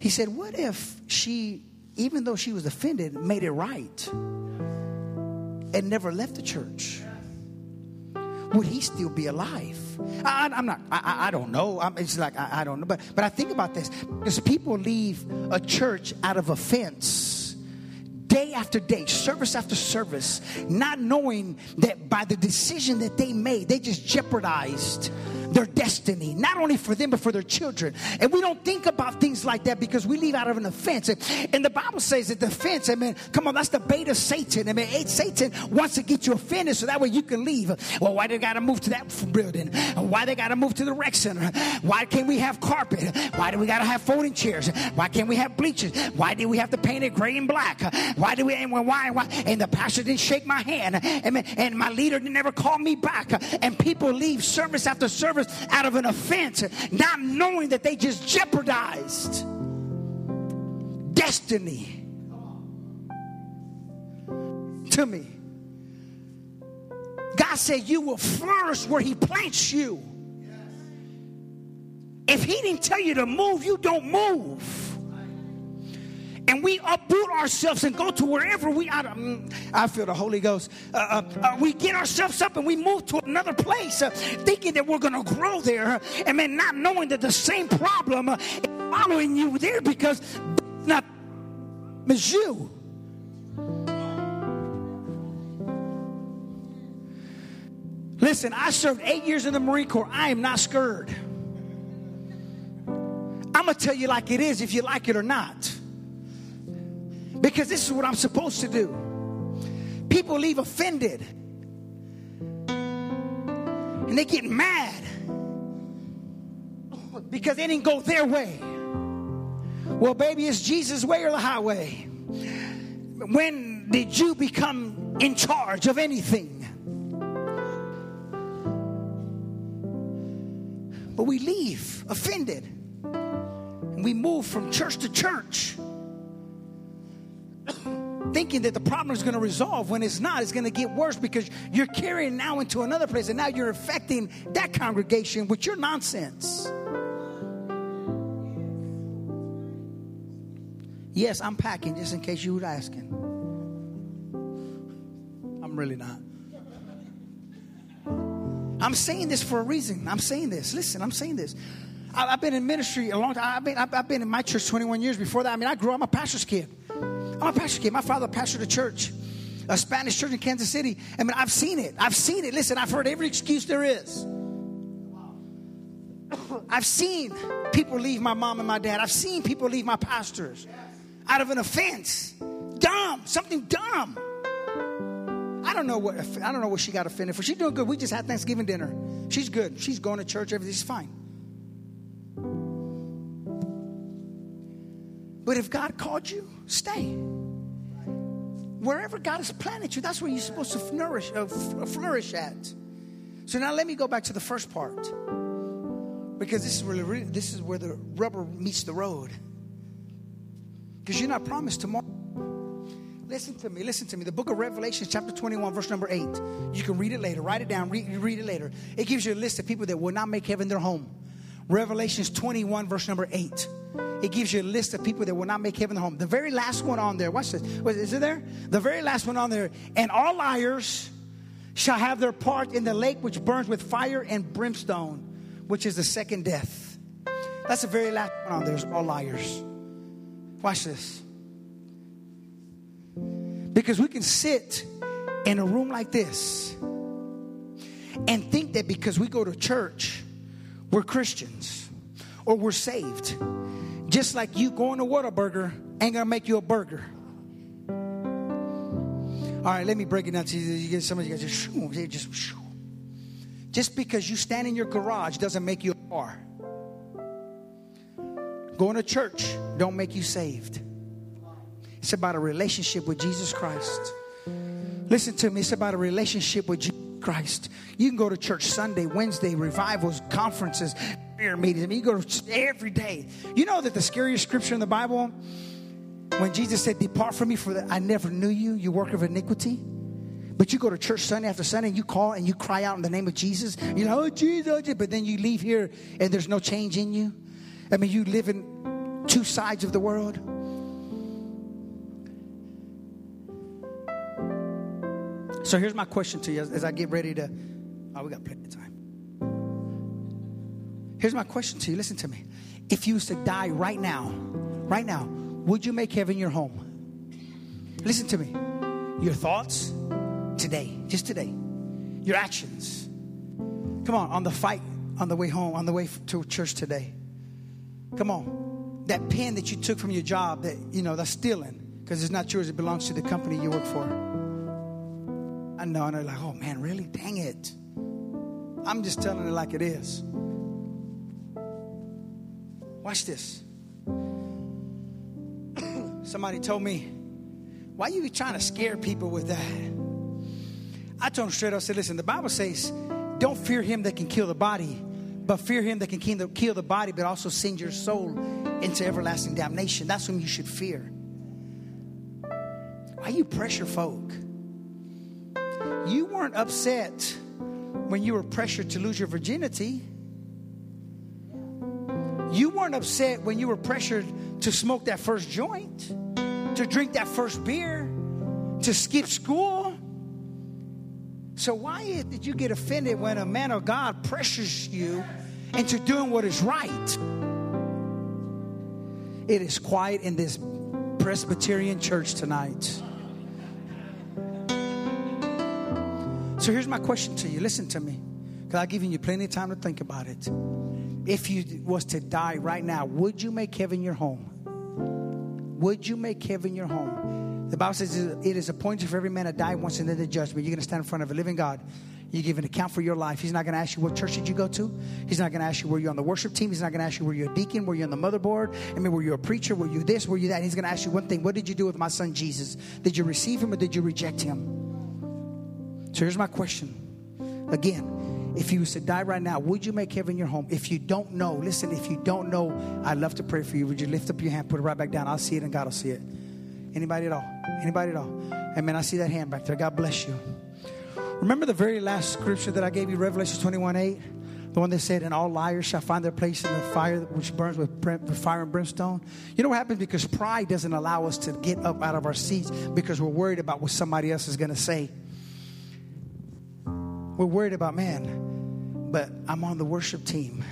He said, What if she, even though she was offended, made it right and never left the church? Would he still be alive? I, am not, I, I, don't know. I'm, it's like, I, I don't know. But, but I think about this because people leave a church out of offense day after day, service after service, not knowing that by the decision that they made, they just jeopardized their destiny, not only for them, but for their children. And we don't think about things like that because we leave out of an offense. And the Bible says that the offense, I mean, come on, that's the bait of Satan. I Satan wants to get you offended so that way you can leave. Well, why they got to move to that building? Why they got to move to the rec center? Why can't we have carpet? Why do we got to have folding chairs? Why can't we have bleachers? Why do we have to paint it gray and black? Why do we, and why, why? And the pastor didn't shake my hand. And, and my leader never called me back. And people leave service after service out of an offense, not knowing that they just jeopardized destiny to me. God said, You will flourish where He plants you. If He didn't tell you to move, you don't move and we uproot ourselves and go to wherever we are. Mm, I feel the Holy Ghost. Uh, uh, uh, we get ourselves up and we move to another place, uh, thinking that we're going to grow there, and then not knowing that the same problem is following you there because not as you. Listen, I served eight years in the Marine Corps. I am not scared. I'm going to tell you like it is if you like it or not because this is what I'm supposed to do. People leave offended And they get mad because they didn't go their way. Well, baby, it's Jesus' way or the highway. When did you become in charge of anything? But we leave offended. And we move from church to church thinking that the problem is going to resolve when it's not. It's going to get worse because you're carrying now into another place and now you're affecting that congregation with your nonsense. Yes, I'm packing just in case you were asking. I'm really not. I'm saying this for a reason. I'm saying this. Listen, I'm saying this. I, have been in ministry a long time. I've been, I've, I've been in my church 21 years. Before that, I mean, I grew up, I'm a pastor's kid. I'm a pastor's kid. My father pastored a church, a Spanish church in Kansas City. I mean, I've seen it. I've seen it. Listen, I've heard every excuse there is. [COUGHS] I've seen people leave my mom and my dad. I've seen people leave my pastors out of an offense. Dumb, something dumb. I don't know what I don't know what she got offended for. She's doing good. We just had Thanksgiving dinner. She's good. She's going to church. Everything's fine. But if God called you, stay. Wherever God has planted you, that's where you're supposed to flourish, uh, flourish at. So now let me go back to the first part, because this is really this is where the rubber meets the road. Because you're not promised tomorrow. Listen to me, listen to me. The book of Revelation, chapter 21, verse number 8. You can read it later. Write it down, read, read it later. It gives you a list of people that will not make heaven their home. Revelations 21, verse number 8. It gives you a list of people that will not make heaven their home. The very last one on there, watch this. Is it there? The very last one on there. And all liars shall have their part in the lake which burns with fire and brimstone, which is the second death. That's the very last one on there. All liars. Watch this. Because we can sit in a room like this and think that because we go to church, we're Christians or we're saved. Just like you going to Whataburger ain't gonna make you a burger. All right, let me break it down to you. you get some of you guys just, just, just because you stand in your garage doesn't make you a car. Going to church don't make you saved. It's about a relationship with Jesus Christ. Listen to me, it's about a relationship with Jesus Christ. You can go to church Sunday, Wednesday, revivals, conferences, prayer meetings. I mean, you go every day. You know that the scariest scripture in the Bible, when Jesus said, Depart from me, for I never knew you, you work of iniquity. But you go to church Sunday after Sunday and you call and you cry out in the name of Jesus. You know, oh, Jesus, oh, Jesus, but then you leave here and there's no change in you. I mean, you live in two sides of the world. So here's my question to you as, as I get ready to. Oh, we got plenty of time. Here's my question to you. Listen to me. If you was to die right now, right now, would you make heaven your home? Listen to me. Your thoughts today, just today. Your actions. Come on, on the fight, on the way home, on the way to church today. Come on. That pen that you took from your job that, you know, that's stealing because it's not yours, it belongs to the company you work for. I know, and they're like, oh man, really? Dang it. I'm just telling it like it is. Watch this. [COUGHS] Somebody told me, why are you trying to scare people with that? I told them straight up, I said, listen, the Bible says, don't fear him that can kill the body, but fear him that can kill the body, but also send your soul into everlasting damnation. That's whom you should fear. Why you pressure folk? You weren't upset when you were pressured to lose your virginity. You weren't upset when you were pressured to smoke that first joint, to drink that first beer, to skip school. So, why did you get offended when a man of God pressures you into doing what is right? It is quiet in this Presbyterian church tonight. So here's my question to you. Listen to me, because I've given you plenty of time to think about it. If you was to die right now, would you make heaven your home? Would you make heaven your home? The Bible says it is appointed for every man to die once and then the judgment. You're going to stand in front of a living God. You give an account for your life. He's not going to ask you what church did you go to. He's not going to ask you were you on the worship team. He's not going to ask you were you a deacon, were you on the motherboard. I mean, were you a preacher, were you this, were you that. He's going to ask you one thing: What did you do with my son Jesus? Did you receive him or did you reject him? So here's my question. Again, if you to die right now, would you make heaven your home? If you don't know, listen, if you don't know, I'd love to pray for you. Would you lift up your hand, put it right back down? I'll see it and God will see it. Anybody at all? Anybody at all? Amen. I see that hand back there. God bless you. Remember the very last scripture that I gave you, Revelation 21 8? The one that said, And all liars shall find their place in the fire which burns with fire and brimstone. You know what happens? Because pride doesn't allow us to get up out of our seats because we're worried about what somebody else is going to say. We're worried about, man, but I'm on the worship team.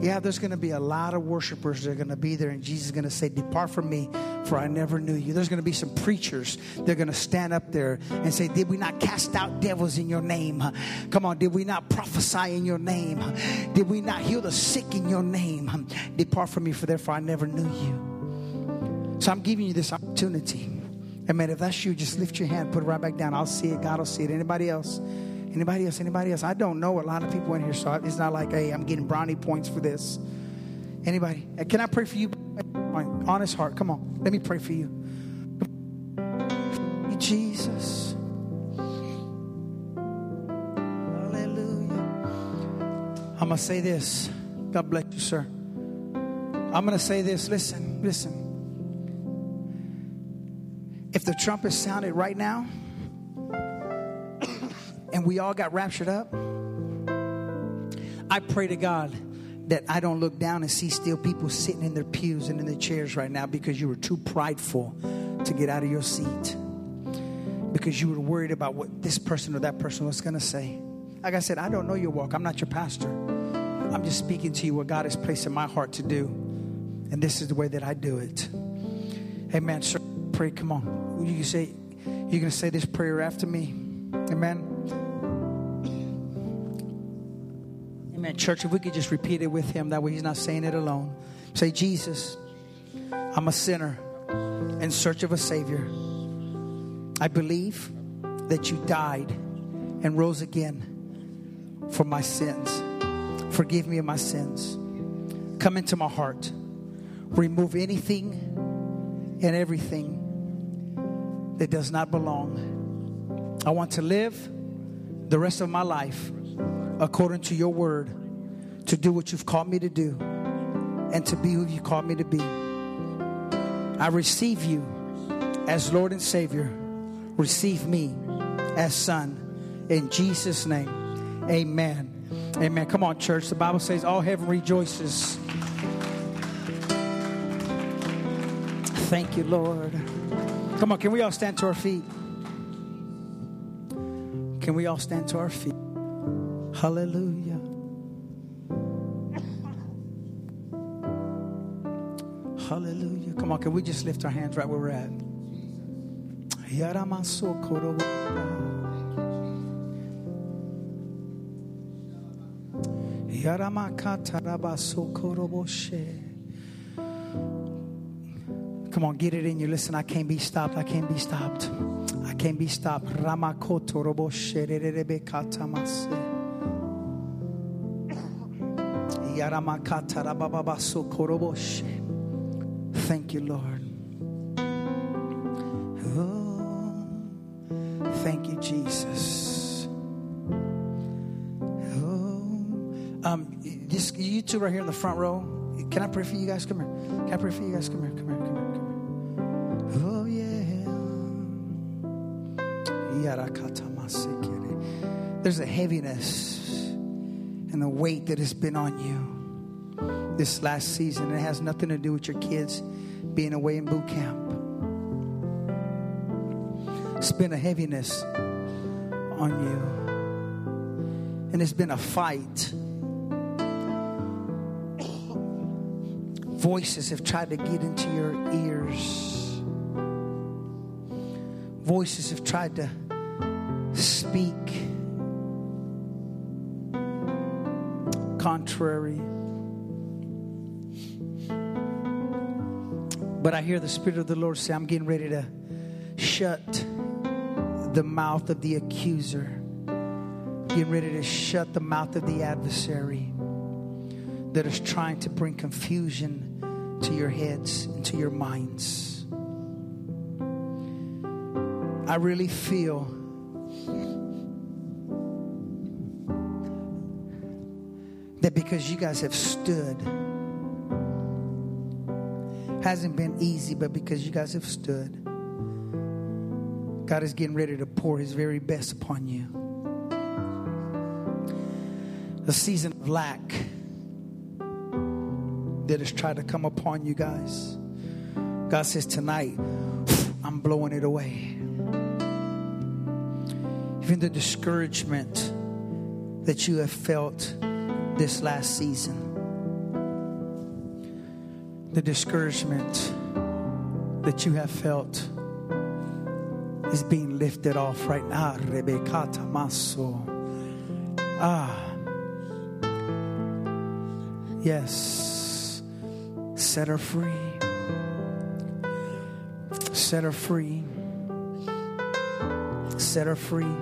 Yeah, there's going to be a lot of worshipers that are going to be there, and Jesus is going to say, Depart from me, for I never knew you. There's going to be some preachers that are going to stand up there and say, Did we not cast out devils in your name? Come on, did we not prophesy in your name? Did we not heal the sick in your name? Depart from me, for therefore I never knew you. So I'm giving you this opportunity. Amen. If that's you, just lift your hand, put it right back down. I'll see it. God will see it. Anybody else? Anybody else? Anybody else? I don't know a lot of people in here, so it's not like, hey, I'm getting brownie points for this. Anybody? Uh, can I pray for you? My honest heart. Come on. Let me pray for you. Jesus. Hallelujah. I'm going to say this. God bless you, sir. I'm going to say this. Listen, listen. If the trumpet sounded right now, we all got raptured up, I pray to God that I don't look down and see still people sitting in their pews and in their chairs right now because you were too prideful to get out of your seat. Because you were worried about what this person or that person was going to say. Like I said, I don't know your walk. I'm not your pastor. I'm just speaking to you what God has placed in my heart to do. And this is the way that I do it. Amen. Sir, pray. Come on. You can say, you're going to say this prayer after me. Amen. Amen. Church, if we could just repeat it with him, that way he's not saying it alone. Say, Jesus, I'm a sinner in search of a Savior. I believe that you died and rose again for my sins. Forgive me of my sins. Come into my heart. Remove anything and everything that does not belong. I want to live the rest of my life according to your word to do what you've called me to do and to be who you called me to be. I receive you as Lord and Savior. Receive me as Son. In Jesus' name, amen. Amen. Come on, church. The Bible says all heaven rejoices. Thank you, Lord. Come on, can we all stand to our feet? Can we all stand to our feet? Hallelujah. Hallelujah. Come on, can we just lift our hands right where we're at? Come on, get it in you. Listen, I can't be stopped. I can't be stopped. I can't be stopped. Ramakoto Thank you, Lord. Oh, thank you, Jesus. Oh, um, just you two right here in the front row. Can I pray for you guys? Come here. Can I pray for you guys? Come here. Come here. Come here. Come here. Oh yeah. There's a heaviness and the weight that has been on you this last season. It has nothing to do with your kids being away in boot camp. It's been a heaviness on you. And it's been a fight. Voices have tried to get into your ears. Voices have tried to speak contrary But I hear the Spirit of the Lord say, I'm getting ready to shut the mouth of the accuser. getting ready to shut the mouth of the adversary that is trying to bring confusion to your heads and to your minds. I really feel because you guys have stood, hasn't been easy, but because you guys have stood, God is getting ready to pour His very best upon you. The season of lack that has tried to come upon you guys. God says, Tonight, I'm blowing it away. Even the discouragement that you have felt this last season, the discouragement that you have felt is being lifted off right now. Rebecca Tamaso. Ah. Yes. Set her free. Set her free. Set her free.